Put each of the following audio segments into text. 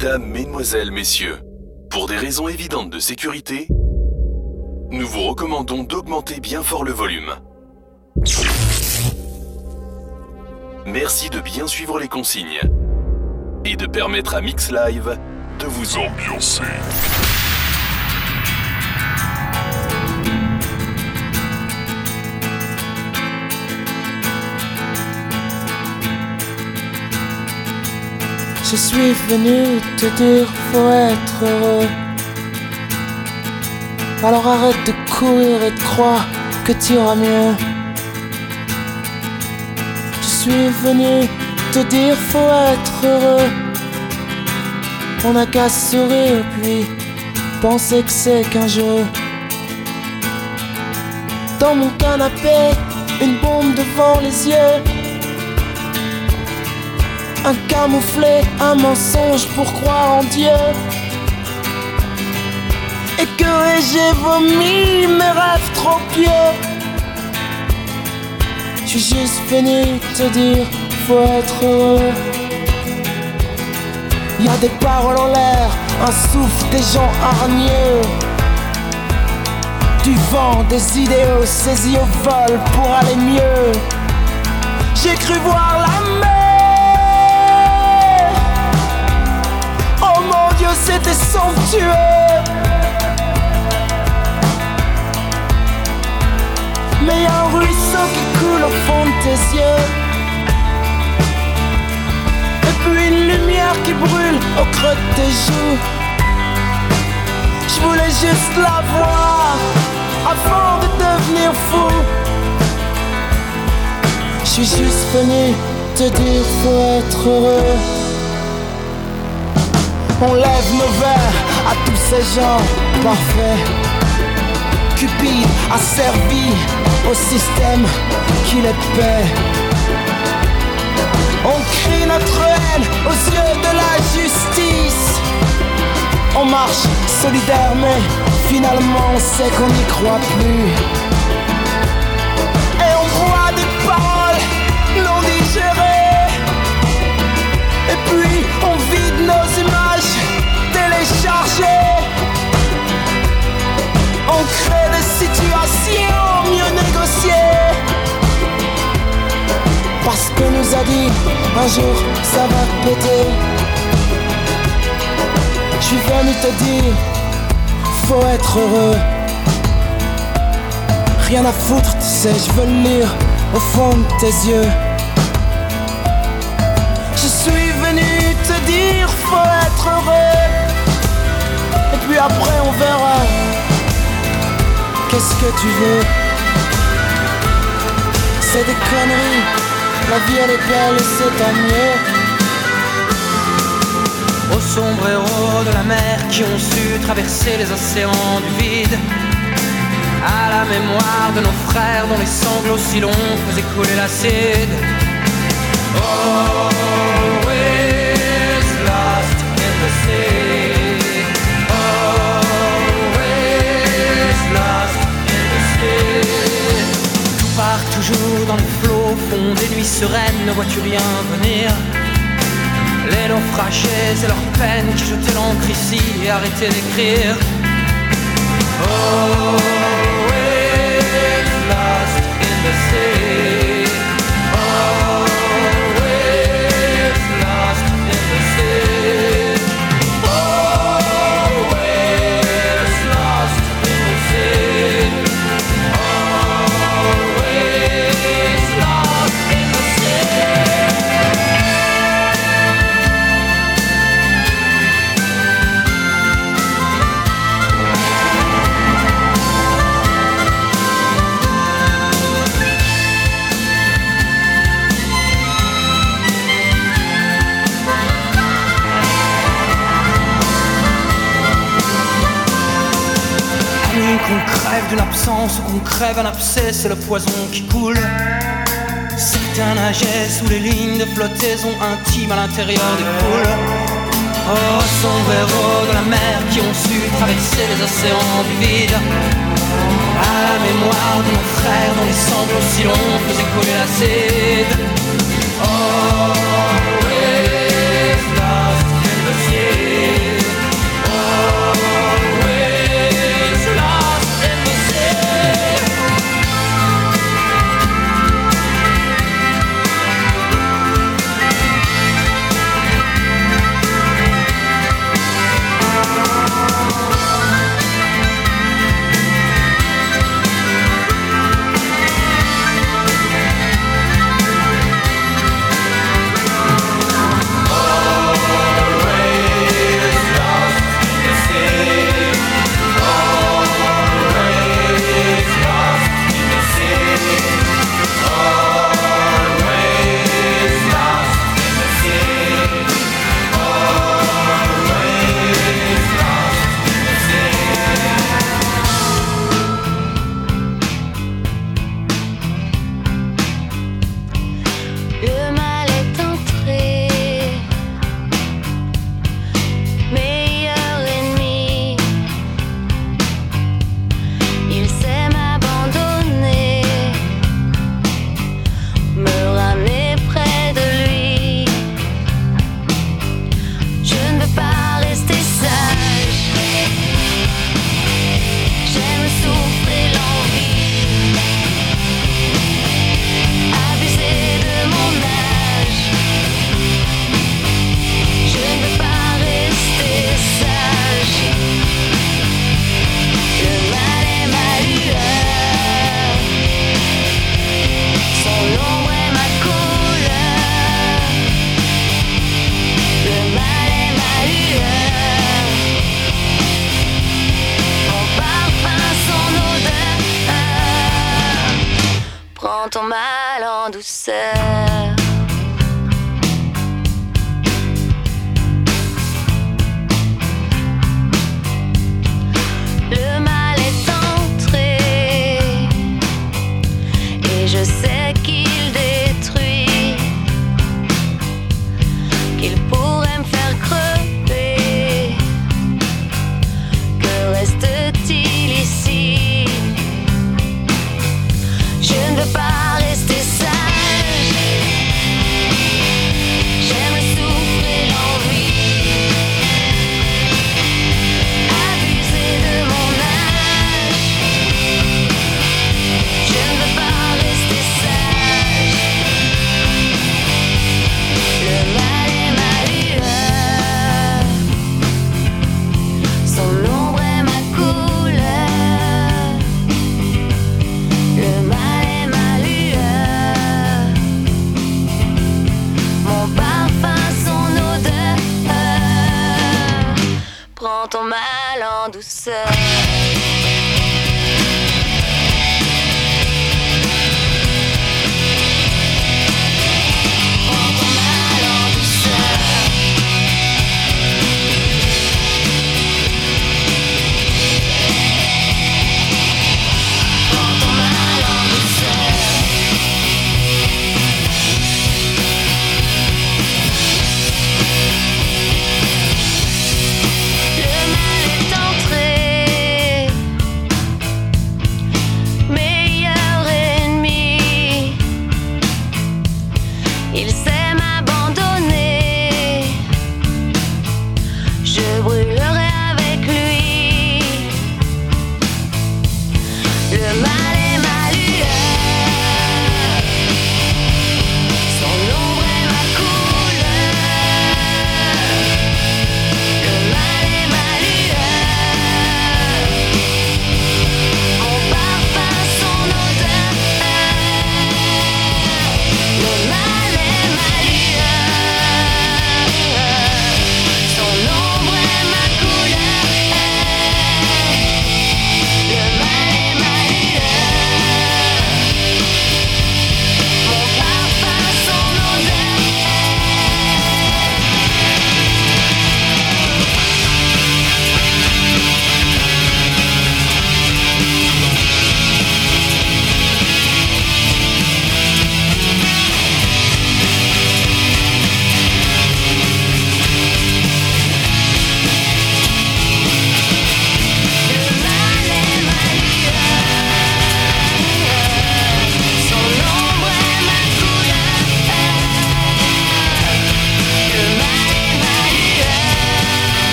Mesdames, Mesdemoiselles, Messieurs, pour des raisons évidentes de sécurité, nous vous recommandons d'augmenter bien fort le volume. Merci de bien suivre les consignes et de permettre à Mix Live de vous ambiancer. Je suis venu te dire faut être heureux. Alors arrête de courir et de croire que tu iras mieux. Je suis venu te dire faut être heureux. On n'a qu'à sourire puis penser que c'est qu'un jeu. Dans mon canapé, une bombe devant les yeux. Un camouflet, un mensonge pour croire en Dieu. Et que j'ai vomi mes rêves trop pieux. Je juste venu te dire, faut être heureux. Y a des paroles en l'air, un souffle des gens hargneux. Du vent, des idéaux saisis au vol pour aller mieux. J'ai cru voir la C'était somptueux. Mais y a un ruisseau qui coule au fond de tes yeux. Et puis une lumière qui brûle au creux de tes joues. Je voulais juste la voir avant de devenir fou. Je suis juste venu te dire faut être heureux. On lève nos verres à tous ces gens parfaits. Cupide a servi au système qui les paie. On crie notre haine aux yeux de la justice. On marche solidaire, mais finalement on sait qu'on n'y croit plus. On crée des situations mieux négociées. Parce qu'on nous a dit un jour ça va péter. Je suis venu te dire, faut être heureux. Rien à foutre, tu sais, je veux lire au fond de tes yeux. Je suis venu te dire, faut être heureux. Et puis après on verra. Qu'est-ce que tu veux? C'est des conneries. La vie elle est belle et c'est tant mieux. Aux sombreros de la mer qui ont su traverser les océans du vide. À la mémoire de nos frères dont les sanglots si longs faisaient couler l'acide. Always dans le flot, fond des nuits sereines, ne vois-tu rien venir? Les naufragés et leurs peines qui jetaient l'encre ici et arrêtaient d'écrire. Always ou qu'on crève un abcès, c'est le poison qui coule. Certains nageaient sous les lignes de flottaison intime à l'intérieur des poules. Oh, sombreros de la mer qui ont su traverser les océans du vide. À la mémoire de nos frères dont les sanglots si longs faisaient couler l'acide. que el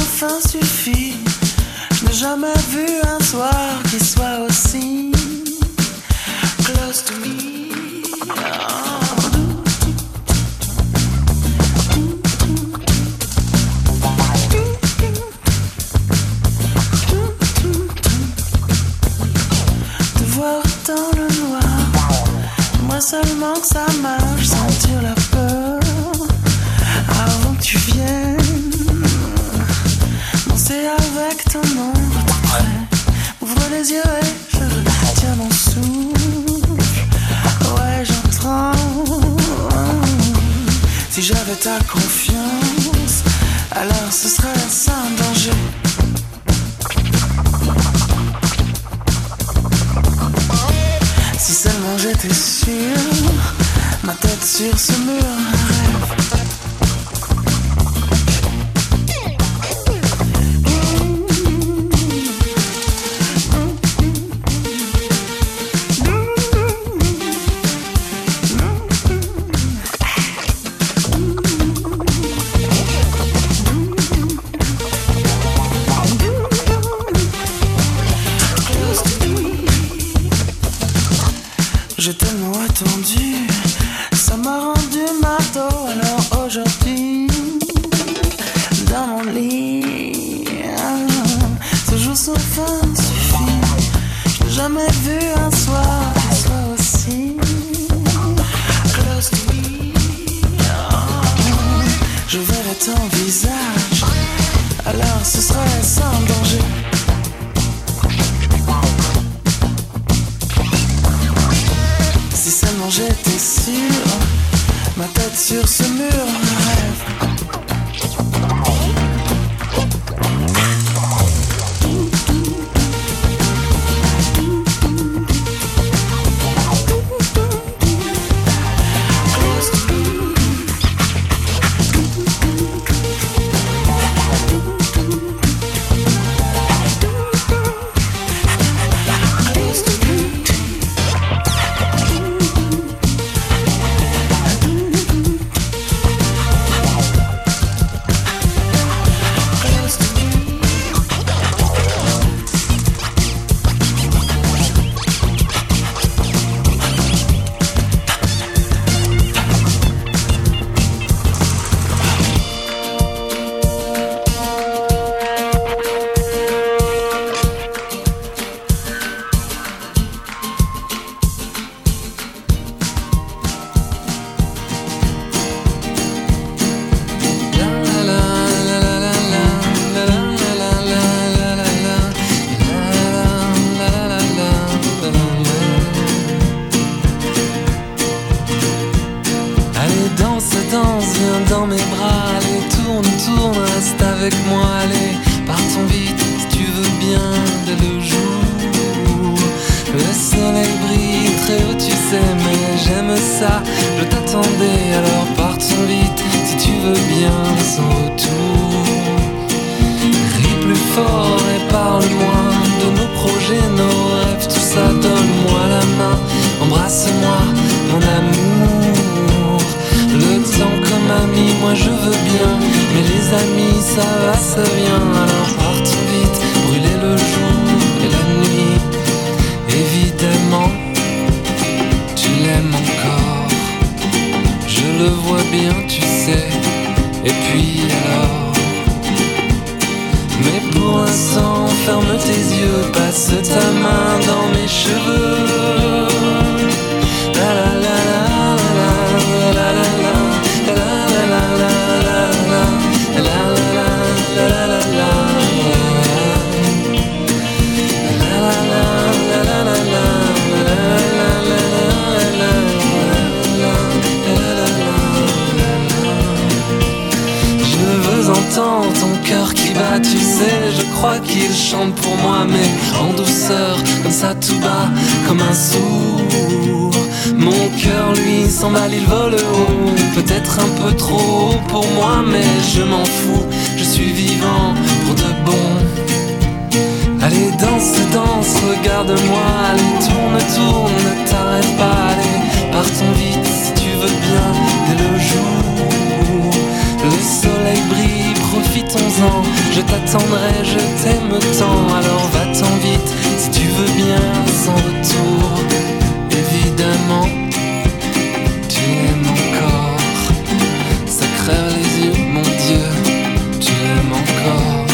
Enfin suffit. Je n'ai jamais vu un soir qui soit aussi close to me. cool j'étais sûr, ma tête sur ce mur, rêve. je veux bien, mais les amis ça va, ça vient. Alors partons vite, brûler le jour et la nuit. Évidemment, tu l'aimes encore. Je le vois bien, tu sais. Et puis alors? Mais pour l'instant, ferme tes yeux, passe ta main dans mes cheveux. tu sais, je crois qu'il chante pour moi, mais en douceur, comme ça tout bas, comme un sourd. Mon cœur, lui, s'emballe, il vole haut, peut-être un peu trop haut pour moi, mais je m'en fous, je suis vivant pour de bon. Allez, danse, danse, regarde-moi, allez, tourne, tourne, t'arrête pas, allez, partons vite si tu veux bien, dès le jour, le soleil brille profitons-en. Je t'attendrai, je t'aime tant, alors va-t'en vite si tu veux bien, sans retour. Évidemment, tu l'aimes encore. Ça les yeux, mon Dieu, tu l'aimes encore.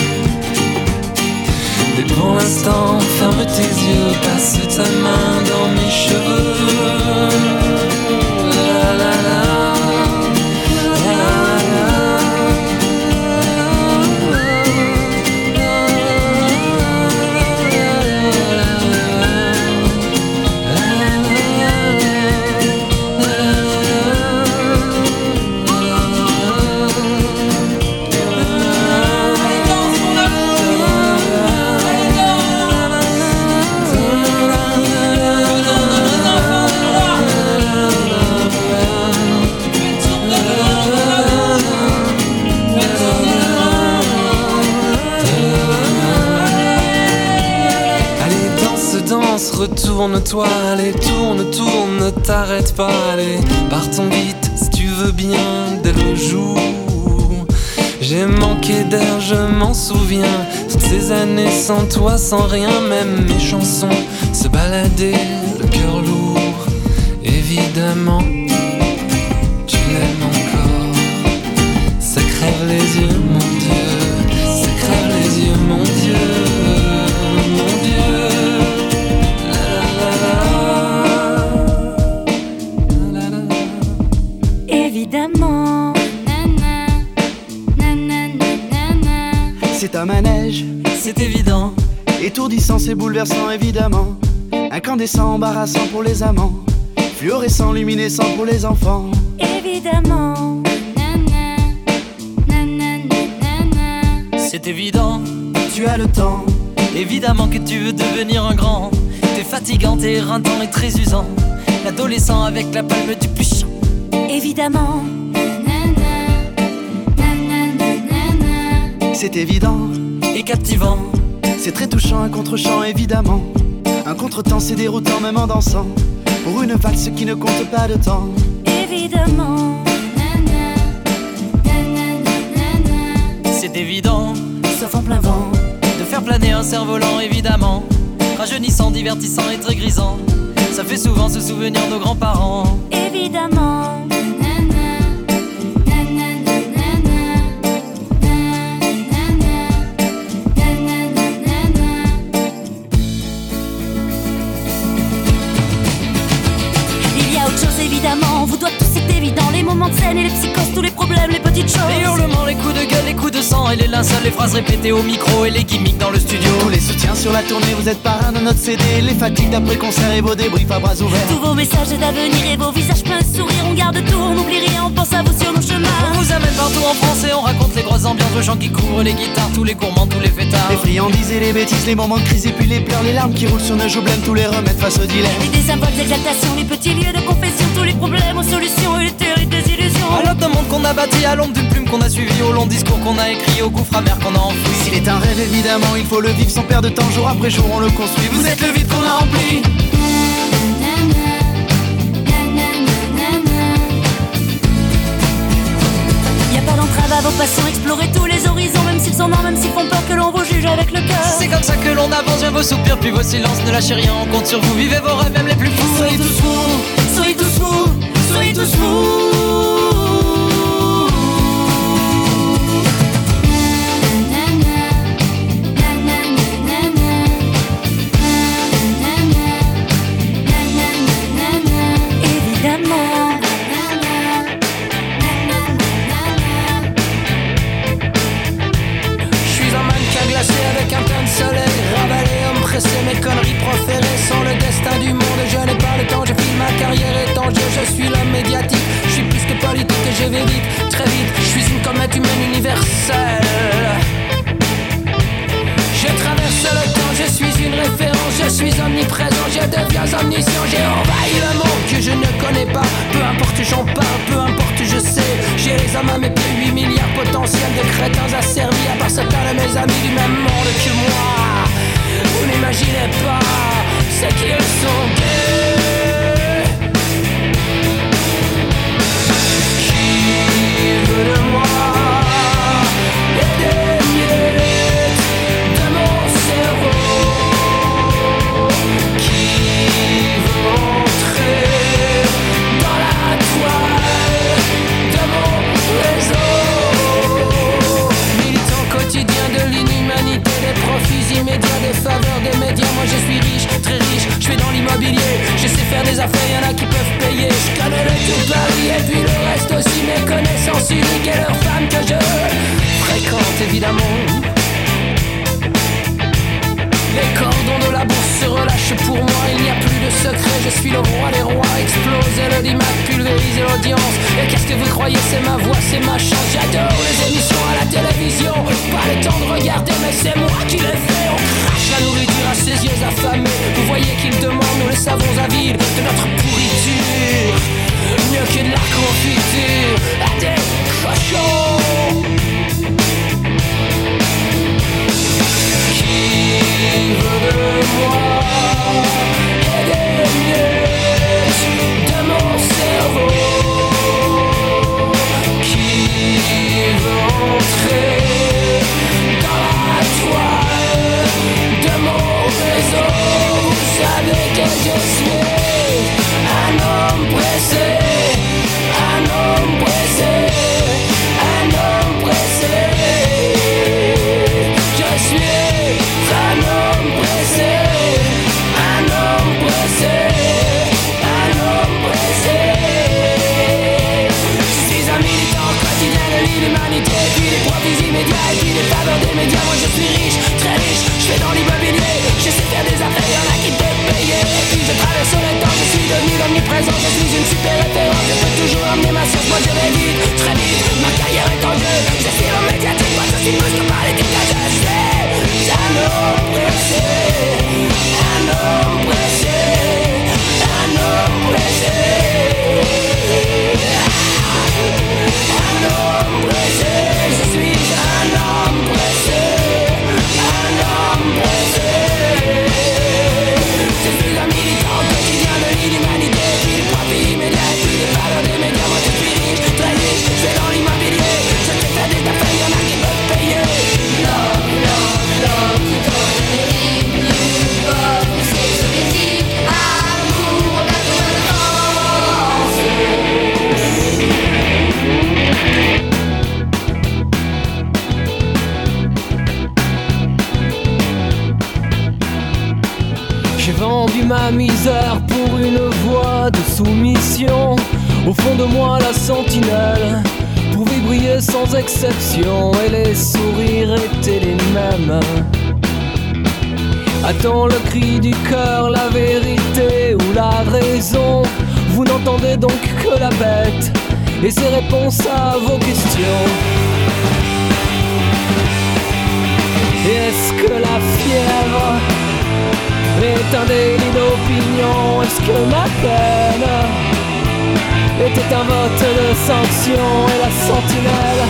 Mais pour l'instant, ferme tes yeux, passe ta main dans mes cheveux. sans toi, sans rien, même mes chansons. Se balader Incandescent, embarrassant pour les amants. Fluorescent, luminescent pour les enfants. Évidemment. C'est évident. Tu as le temps, Évidemment que tu veux devenir un grand. T'es fatigant, t'es éreintant et très usant. L'adolescent avec la palme du puchon. Évidemment. c'est évident. Et captivant. C'est très touchant, un contre-champ évidemment. Contretemps, c'est déroutant même en dansant. Pour une valse qui ne compte pas de temps. Évidemment. C'est évident. Sauf en plein vent. De faire planer un cerf-volant, évidemment. Rajeunissant, divertissant et très grisant. Ça fait souvent se souvenir de nos grands-parents. Évidemment. De sang et les linceuls, les phrases répétées au micro et les gimmicks dans le studio. Tous les soutiens sur la tournée, vous êtes parrain de notre CD. Les fatigues d'après-concert et vos débriefs à bras ouverts. Tous vos messages d'avenir et vos visages pleins de sourires On garde tout, on n'oublie rien, on pense à vous sur nos On chemins vous amène partout en France et on raconte les grosses ambiances, le chant qui couvre les guitares, tous les gourmands, tous les fêtards. Les friandises et les bêtises, les moments de crise et puis les pleurs, les larmes qui roulent sur nos joues blêmes, tous les remèdes face au dilemme. Les désymbole d'exaltation, les petits lieux de confession Tous les problèmes aux solutions et les terribles désillusions À l'aube d'un monde qu'on a bâti, à l'ombre d'une plume qu'on a suivi, au long discours qu'on a écrit, au gouffre amer qu'on a enfoui. S'il est un rêve, évidemment, il faut le vivre sans perdre de temps, jour après jour, on le construit. Vous êtes le vide qu'on a rempli. Y a pas d'entrave à vos passions, explorer tous les horizons Même s'ils sont morts, même s'ils font peur que l'on vous juge avec le cœur C'est comme ça que l'on avance, bien vos soupirs, puis vos silences, ne lâchez rien, on compte sur vous, vivez vos rêves, même les plus fous. Soyez tous fous, soyez tous fous, soyez tous fous. L'omniprésent, je suis une super référence, je peux toujours amener ma source, moi je vais vite, très vite, ma carrière est en jeu, je suis l'homme médiatique, moi je suis que par les dictateurs, je suis un homme pressé, un homme pressé, ma misère pour une voie de soumission. Au fond de moi, la sentinelle pouvait briller sans exception et les sourires étaient les mêmes. Attends le cri du cœur, la vérité ou la raison. Vous n'entendez donc que la bête et ses réponses à vos questions. Est-ce que la fièvre est un délit d'opinion Est-ce que ma peine était un vote de sanction Et la sentinelle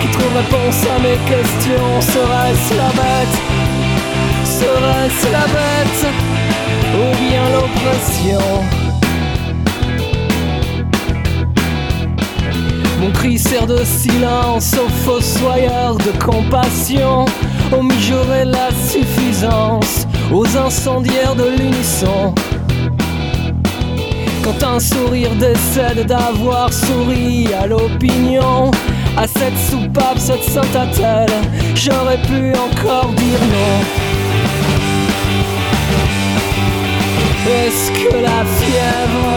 qui trouve réponse à mes questions Serait-ce la bête Serait-ce la bête Ou bien l'oppression? Mon cri sert de silence aux fossoyeurs de compassion, mijaurés la suffisance, aux incendiaires de l'unisson. Quand un sourire décède d'avoir souri à l'opinion, à cette soupape, cette sainte attelle, j'aurais pu encore dire non. Est-ce que la fièvre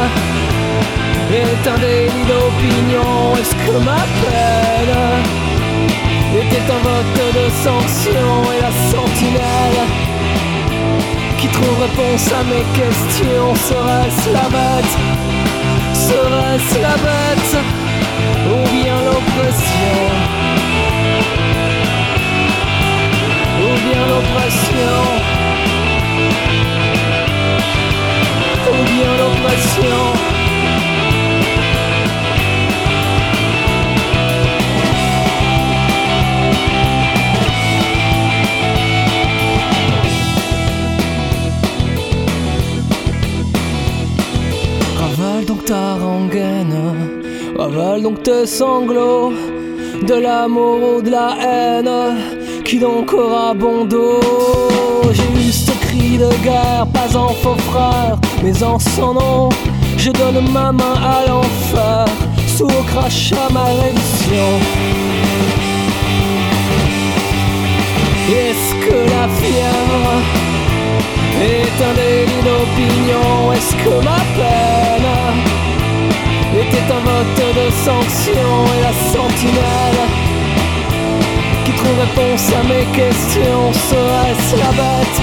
est un délit d'opinion? Est-ce que ma peine était un vote de sanction Et la sentinelle qui trouve réponse à mes questions. Serait-ce la bête? Serait-ce la bête? Tes sanglots, de l'amour ou de la haine, qui donc aura bon dos J'ai juste cri de guerre, pas en faux frère, mais en son nom, je donne ma main à l'enfer, sous au crachat ma réduction. Est-ce que la fièvre est un délit d'opinion? Est-ce que ma peine était un vote de sanction Et la sentinelle qui trouve réponse à mes questions Serait-ce la bête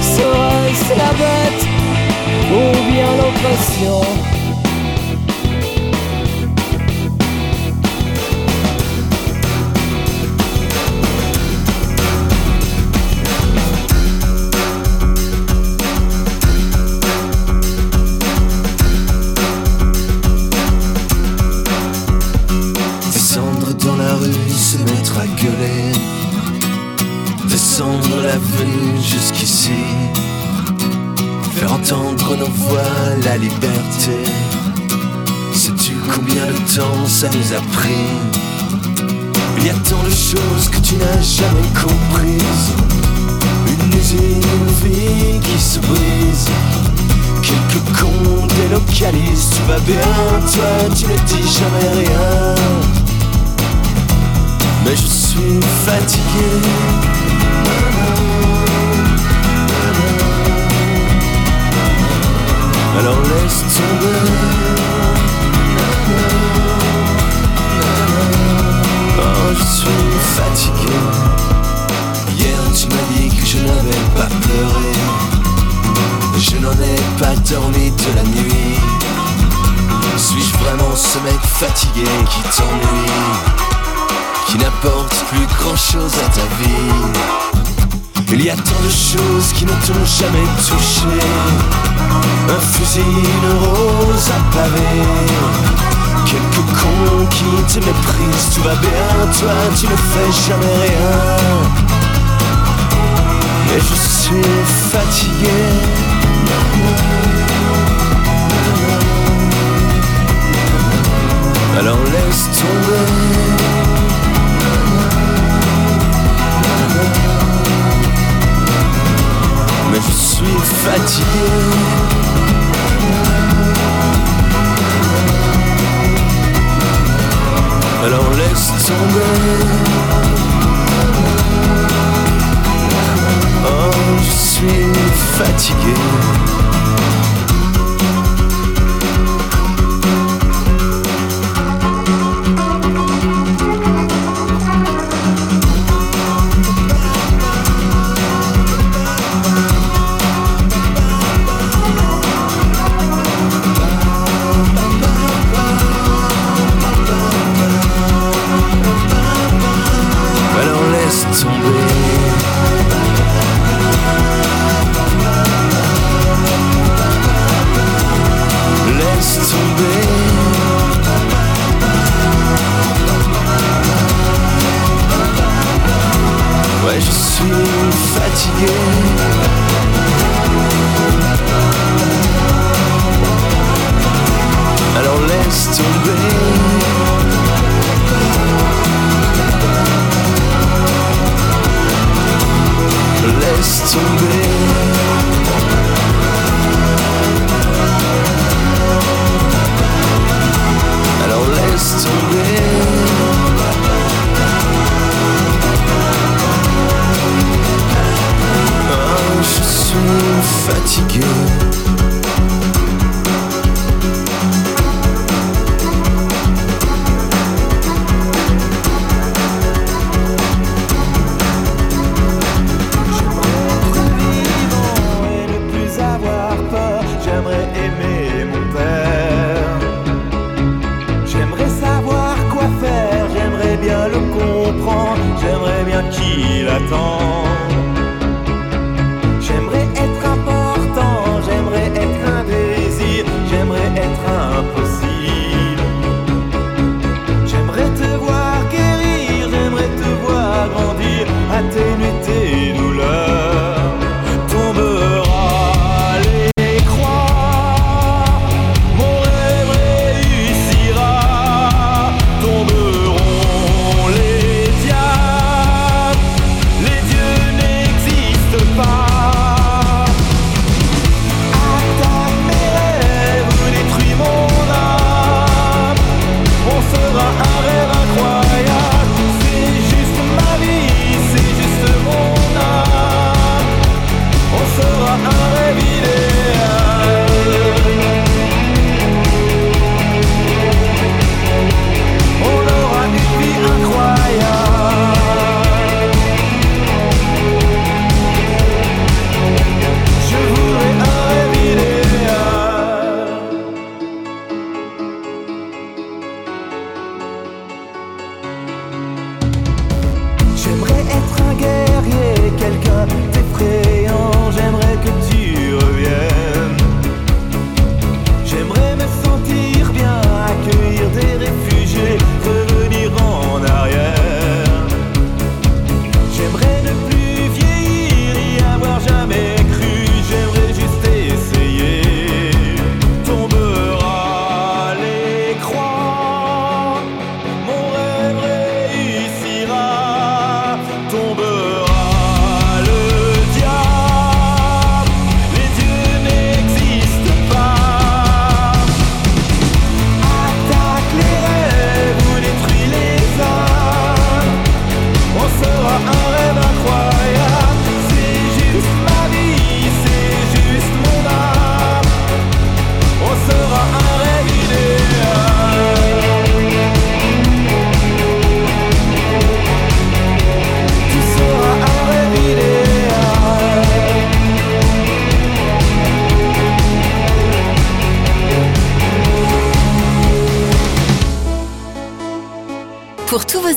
Serait-ce la bête Ou bien l'oppression? Ça nous a pris Il y a tant de choses que tu n'as jamais comprises. Une usine, vie qui se brise. Quelques cons délocalisent, tu vas bien, toi tu ne dis jamais rien. Mais je suis fatigué alors laisse tomber. Suis fatigué. Hier tu m'as dit que je n'avais pas pleuré. Je n'en ai pas dormi de la nuit. Suis-je vraiment ce mec fatigué qui t'ennuie Qui n'apporte plus grand chose à ta vie? Il y a tant de choses qui ne t'ont jamais touché Un fusil, une rose à pavé Quelques cons qui te méprisent, tout va bien, toi tu ne fais jamais rien. Mais je suis fatigué. Alors laisse tomber. Mais je suis fatigué. Alors laisse tomber. Oh, je suis fatigué.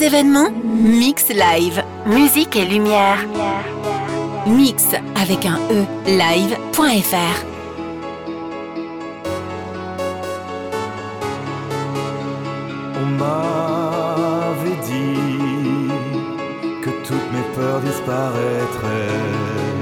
Événements, Mix Live, musique et lumière. Mix avec un E, live.fr. On m'avait dit que toutes mes peurs disparaîtraient.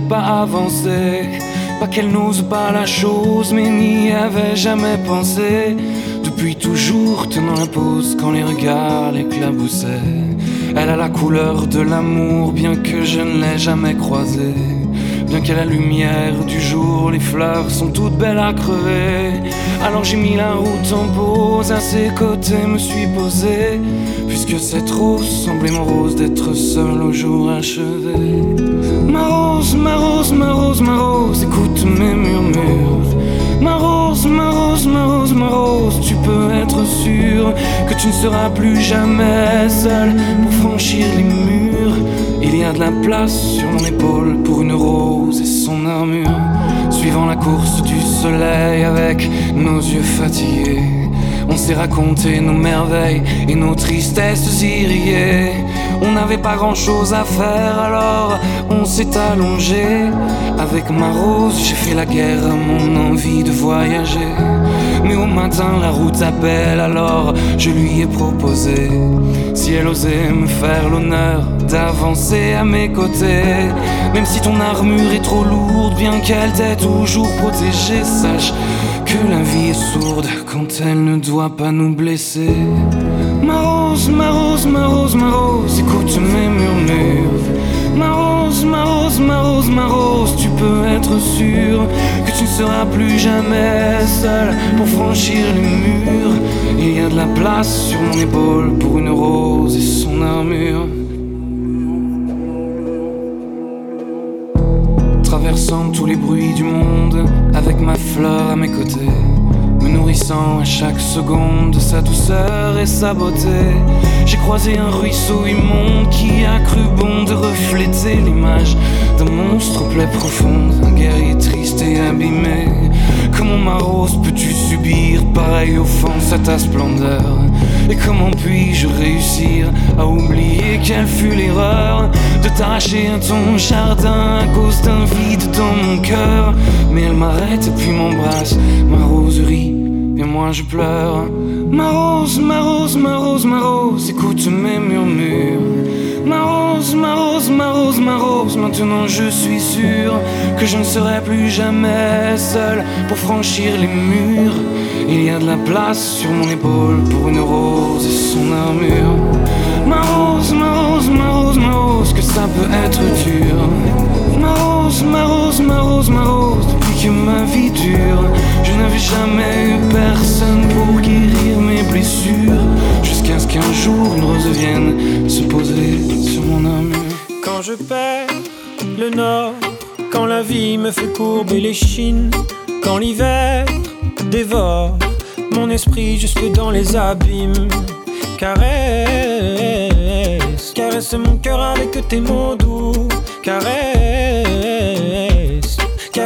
Pas avancer. Pas qu'elle n'ose pas la chose, mais n'y avait jamais pensé. Depuis toujours tenant la pose quand les regards l'éclaboussaient. Elle a la couleur de l'amour, bien que je ne l'ai jamais croisée. Qu'à la lumière du jour, les fleurs sont toutes belles à crever. Alors j'ai mis la route en pause, à ses côtés me suis posé. Puisque cette rose semblait mon rose d'être seul au jour achevé. Ma rose, ma rose, ma rose, ma rose, écoute mes murmures. Ma rose, ma rose, ma rose, ma rose, tu peux être sûr que tu ne seras plus jamais seul pour franchir les murs. A de la place sur mon épaule pour une rose et son armure. Suivant la course du soleil avec nos yeux fatigués, on s'est raconté nos merveilles et nos tristesses irriguées. On n'avait pas grand chose à faire alors on s'est allongé. Avec ma rose, j'ai fait la guerre à mon envie de voyager. La route appelle alors je lui ai proposé. Si elle osait me faire l'honneur d'avancer à mes côtés. Même si ton armure est trop lourde, bien qu'elle t'ait toujours protégée, sache que la vie est sourde quand elle ne doit pas nous blesser. Ma rose, ma rose, ma rose, ma rose, écoute mes murmures. Ma rose, ma rose, ma rose, ma rose, peux être sûr que tu ne seras plus jamais seul pour franchir les murs. Il y a de la place sur mon épaule pour une rose et son armure. Traversant tous les bruits du monde avec ma fleur à mes côtés me nourrissant à chaque seconde de sa douceur et sa beauté. J'ai croisé un ruisseau immonde qui a cru bon de refléter l'image d'un monstre plaie profonde, un guerrier triste et abîmé. Comment ma rose peux-tu subir pareille offense à ta splendeur? Et comment puis-je réussir à oublier quelle fut l'erreur de t'arracher à ton jardin à cause d'un vide dans mon cœur? Mais elle m'arrête puis m'embrasse, ma rose rit et moi je pleure. Ma rose, ma rose, ma rose, ma rose, écoute mes murmures. Ma rose, ma rose, ma rose, ma rose, maintenant je suis sûr que je ne serai plus jamais seul pour franchir les murs. Il y a de la place sur mon épaule pour une rose et son armure. Ma rose, ma rose, ma rose, ma rose, que ça peut être dur. Ma rose, ma rose, ma rose, ma rose, que ma vie dure, je n'avais jamais eu personne pour guérir mes blessures. Jusqu'à ce qu'un jour une rose vienne se poser sur mon armure. Quand je perds le nord, quand la vie me fait courber les chines, quand l'hiver dévore mon esprit jusque dans les abîmes. Caresse, caresse mon cœur avec tes mots doux. Caresse,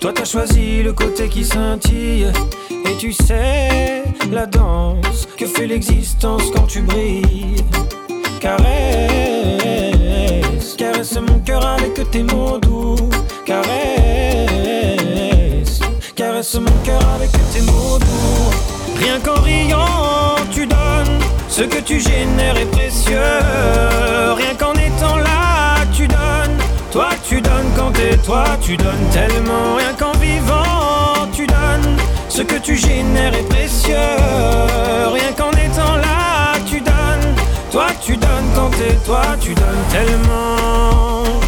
Toi, t'as choisi le côté qui scintille. Et tu sais la danse que fait l'existence quand tu brilles. Caresse, caresse mon cœur avec tes mots doux. Caresse, caresse mon cœur avec tes mots doux. Rien qu'en riant, tu donnes. Ce que tu génères est précieux. Rien qu'en Toi, tu donnes quand t'es toi, tu donnes tellement. Rien qu'en vivant, tu donnes. Ce que tu génères est précieux. Rien qu'en étant là, tu donnes. Toi, tu donnes quand t'es toi, tu donnes tellement.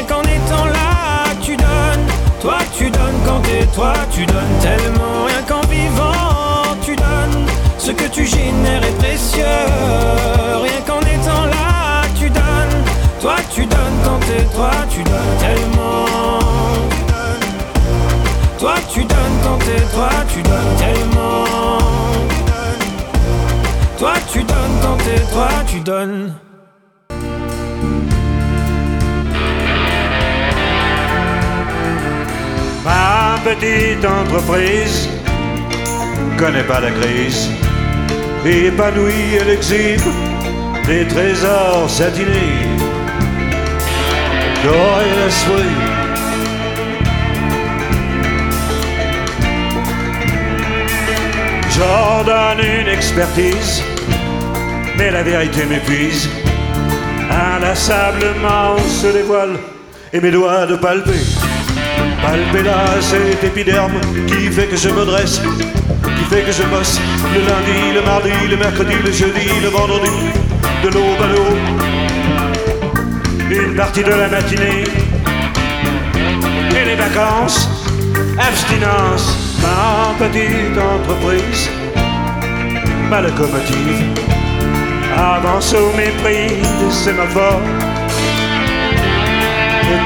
Toi, tu donnes tellement. Rien qu'en vivant, tu donnes. Ce que tu génères est précieux. Rien qu'en étant là, tu donnes. Toi, tu donnes quand t'es toi, tu donnes tellement. Toi, tu donnes quand t'es toi, tu donnes tellement. Toi, tu donnes quand t'es toi, tu donnes. Petite entreprise connaît pas la crise. Épanouie, elle exhibe des trésors satinés. D'or et soie. J'ordonne une expertise, mais la vérité m'épuise. Inlassablement on se dévoile et mes doigts de palper. Palper là cet épiderme qui fait que je me dresse, qui fait que je bosse le lundi, le mardi, le mercredi, le jeudi, le vendredi, de l'aube à l'aube. Une partie de la matinée et les vacances, abstinence, ma petite entreprise, ma locomotive avance au mépris de sémaphore. Le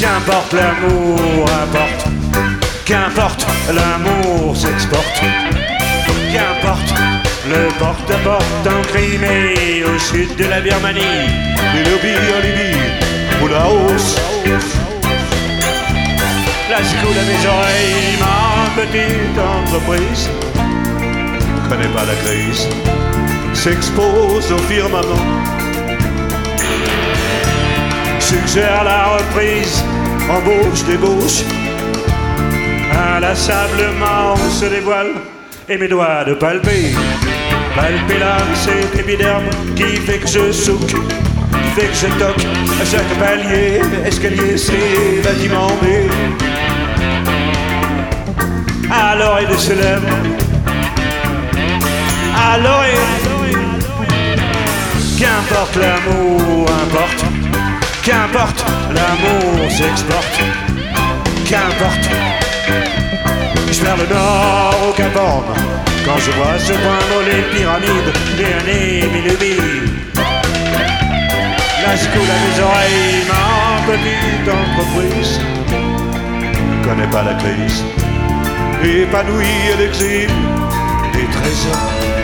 Qu'importe l'amour, importe. Qu'importe l'amour s'exporte. Qu'importe le porte-à-porte en Crimée, au sud de la Birmanie, du lobby en Libye ou la hausse. La secoue à mes oreilles, ma petite entreprise connaît pas la crise, s'expose au firmament suggère la reprise, embauche, débauche. Inlassablement on se dévoile et mes doigts de palper. Palper là, cet épiderme qui fait que je souque, qui fait que je toque à chaque palier, escalier, c'est bâtiment B. Alors il se lève, alors il. Qu'importe l'amour, importe. Qu'importe, l'amour s'exporte. Qu'importe. Je perds le nord au Cap quand je vois se poindre les pyramides des années mille. La secoue à mes oreilles, ma petite entreprise connaît pas la crise. Épanouie, elle exhibe des trésors.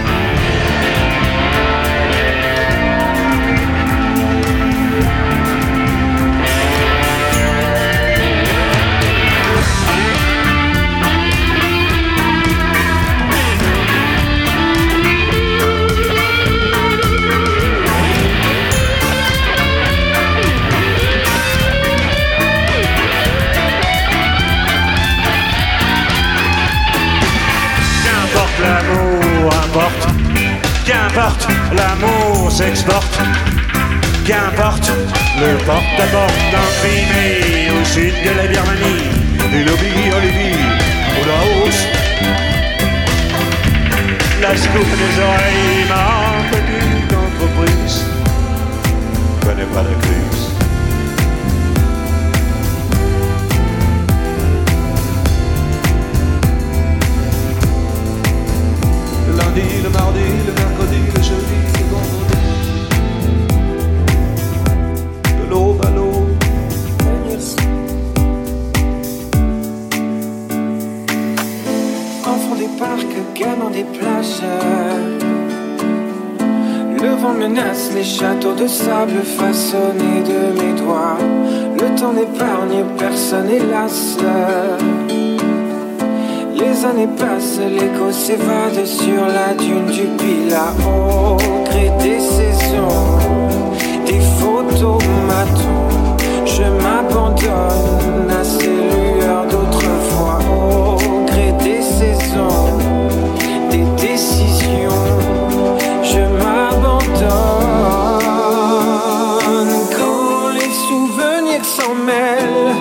s'en mêle,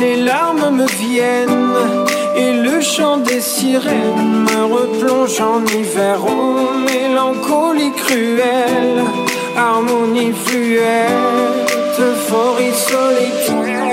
les larmes me viennent et le chant des sirènes me replonge en hiver. Oh, mélancolie cruelle, harmonie fluette, euphorie solitaire.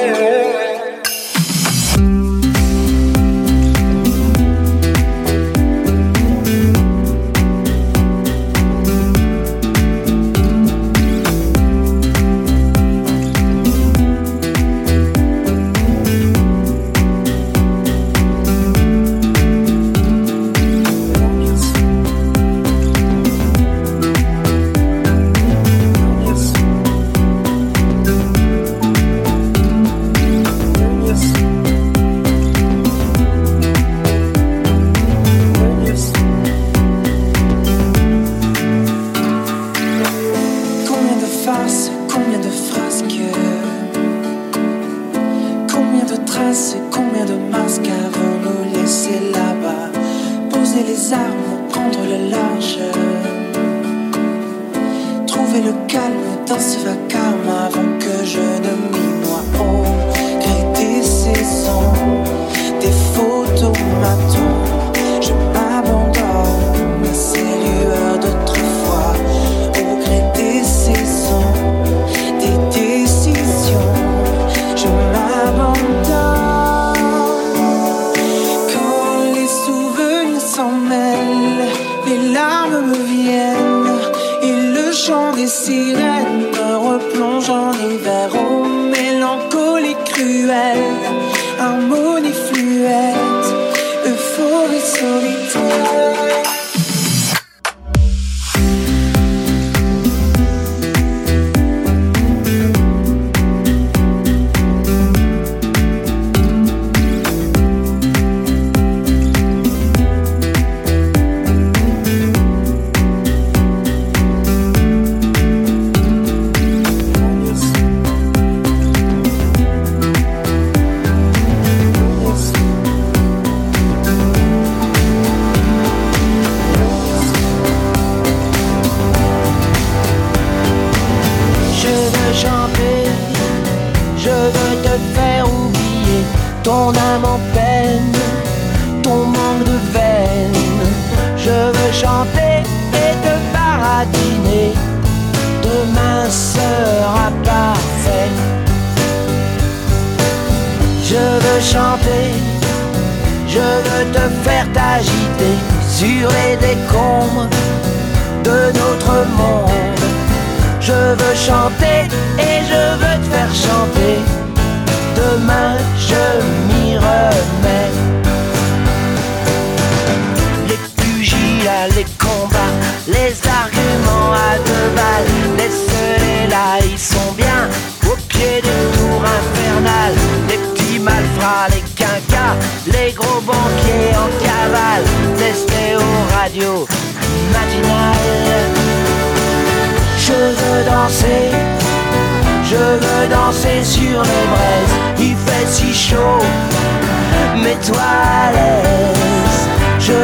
to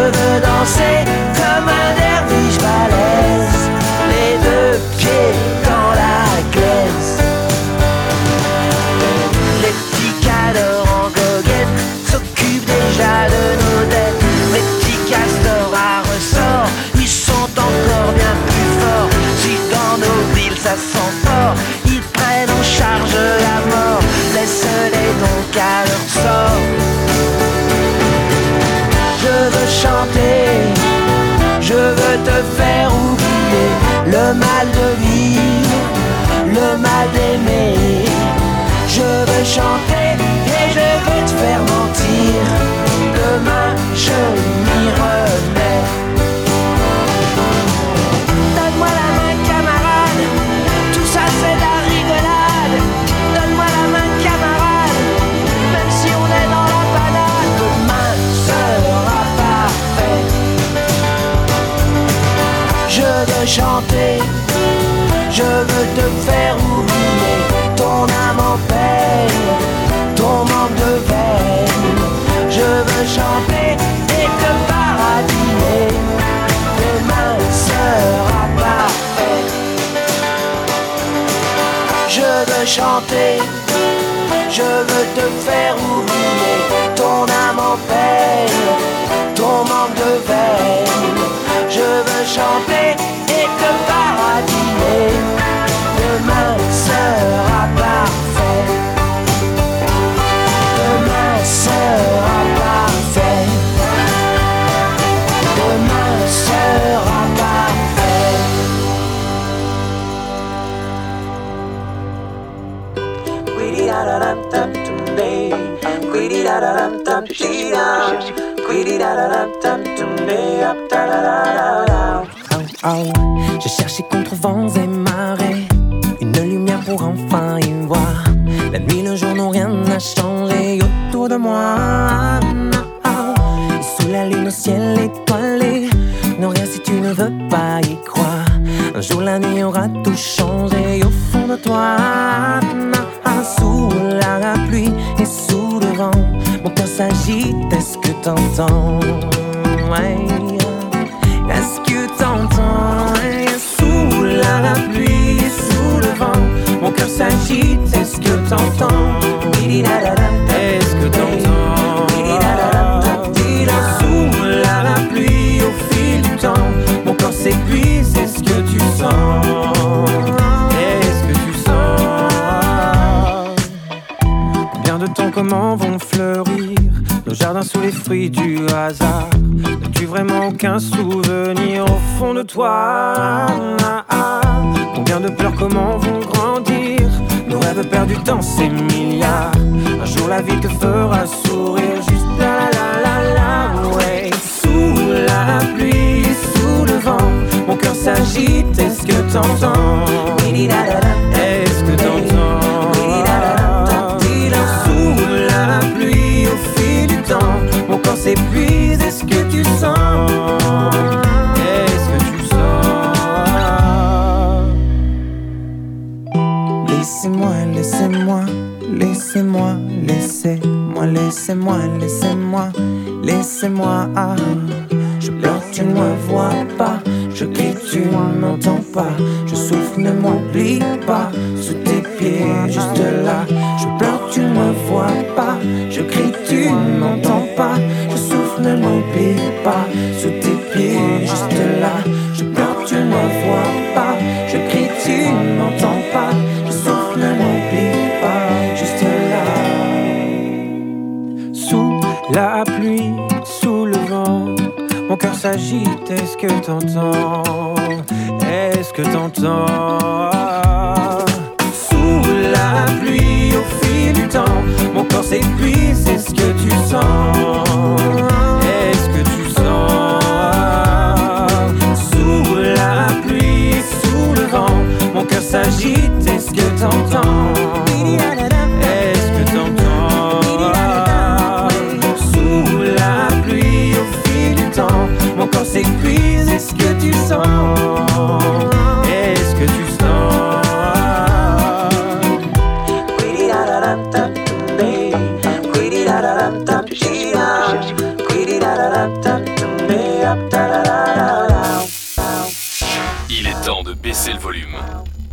Je veux danser. te faire oublier ton âme en peine, ton manque de veine. Je veux chanter et te paradiner. Demain sera parfait. Je veux chanter, je veux te faire oublier ton âme en peine, ton manque de veine. Je veux chanter. Je cherchais contre vents et marées une lumière pour enfin y voir. La nuit, le jour n'ont rien à changer autour de moi. Et sous la lune au ciel étoilé, non rien si tu ne veux pas y croire. Un jour la nuit aura tout changé au fond de toi. Sous la pluie et sous le vent, mon cœur s'agite. Est-ce que t'entends? Est-ce que t'entends? Sous la pluie, sous le vent. Mon cœur s'agite, est-ce que t'entends? Est-ce que t'entends? Sous la pluie, au fil du temps. Mon corps s'épuise, est-ce que tu sens? Est-ce que tu comment sous les fruits du hasard. N'as-tu vraiment aucun souvenir au fond de toi? Combien de pleurs, comment vont grandir? Nos rêves perdus dans ces milliards. Un jour la vie te fera sourire. Juste la la la la ouais. Sous la pluie, sous le vent Mon cœur s'agite, est-ce que t'entends? S'épuise, est-ce que tu sens? Est-ce que tu sens? Laissez-moi, laissez-moi, laissez-moi, laissez-moi, laissez-moi, laissez-moi, laissez-moi. ah. Je pleure, tu ne me vois pas. Je crie, tu ne m'entends pas. Je souffle, ne m'oublie pas. Sous tes pieds, juste là. Je pleure, tu ne me vois pas. Je crie, tu m'entends pas. Je souffle, ne m'oublie pas. Sous tes pieds, juste là. Je pleure, tu ne me vois pas. Je crie, tu ne m'entends pas. Je souffle, ne m'oublie pas. Juste là. Sous la pluie, sous le vent. Mon cœur s'agite, est-ce que t'entends? Est-ce que t'entends? Corps s'épuise, est-ce que tu sens. Est-ce que tu sens. Sous la pluie, sous le vent Mon cœur s'agite, est-ce que t'entends. Est-ce que t'entends. Sous la pluie, au fil du temps Mon corps s'épuise, est-ce que tu sens le volume.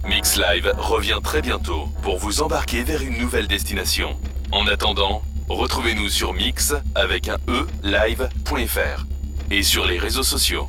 Mix Live revient très bientôt pour vous embarquer vers une nouvelle destination. En attendant, retrouvez-nous sur mix avec un e live.fr et sur les réseaux sociaux.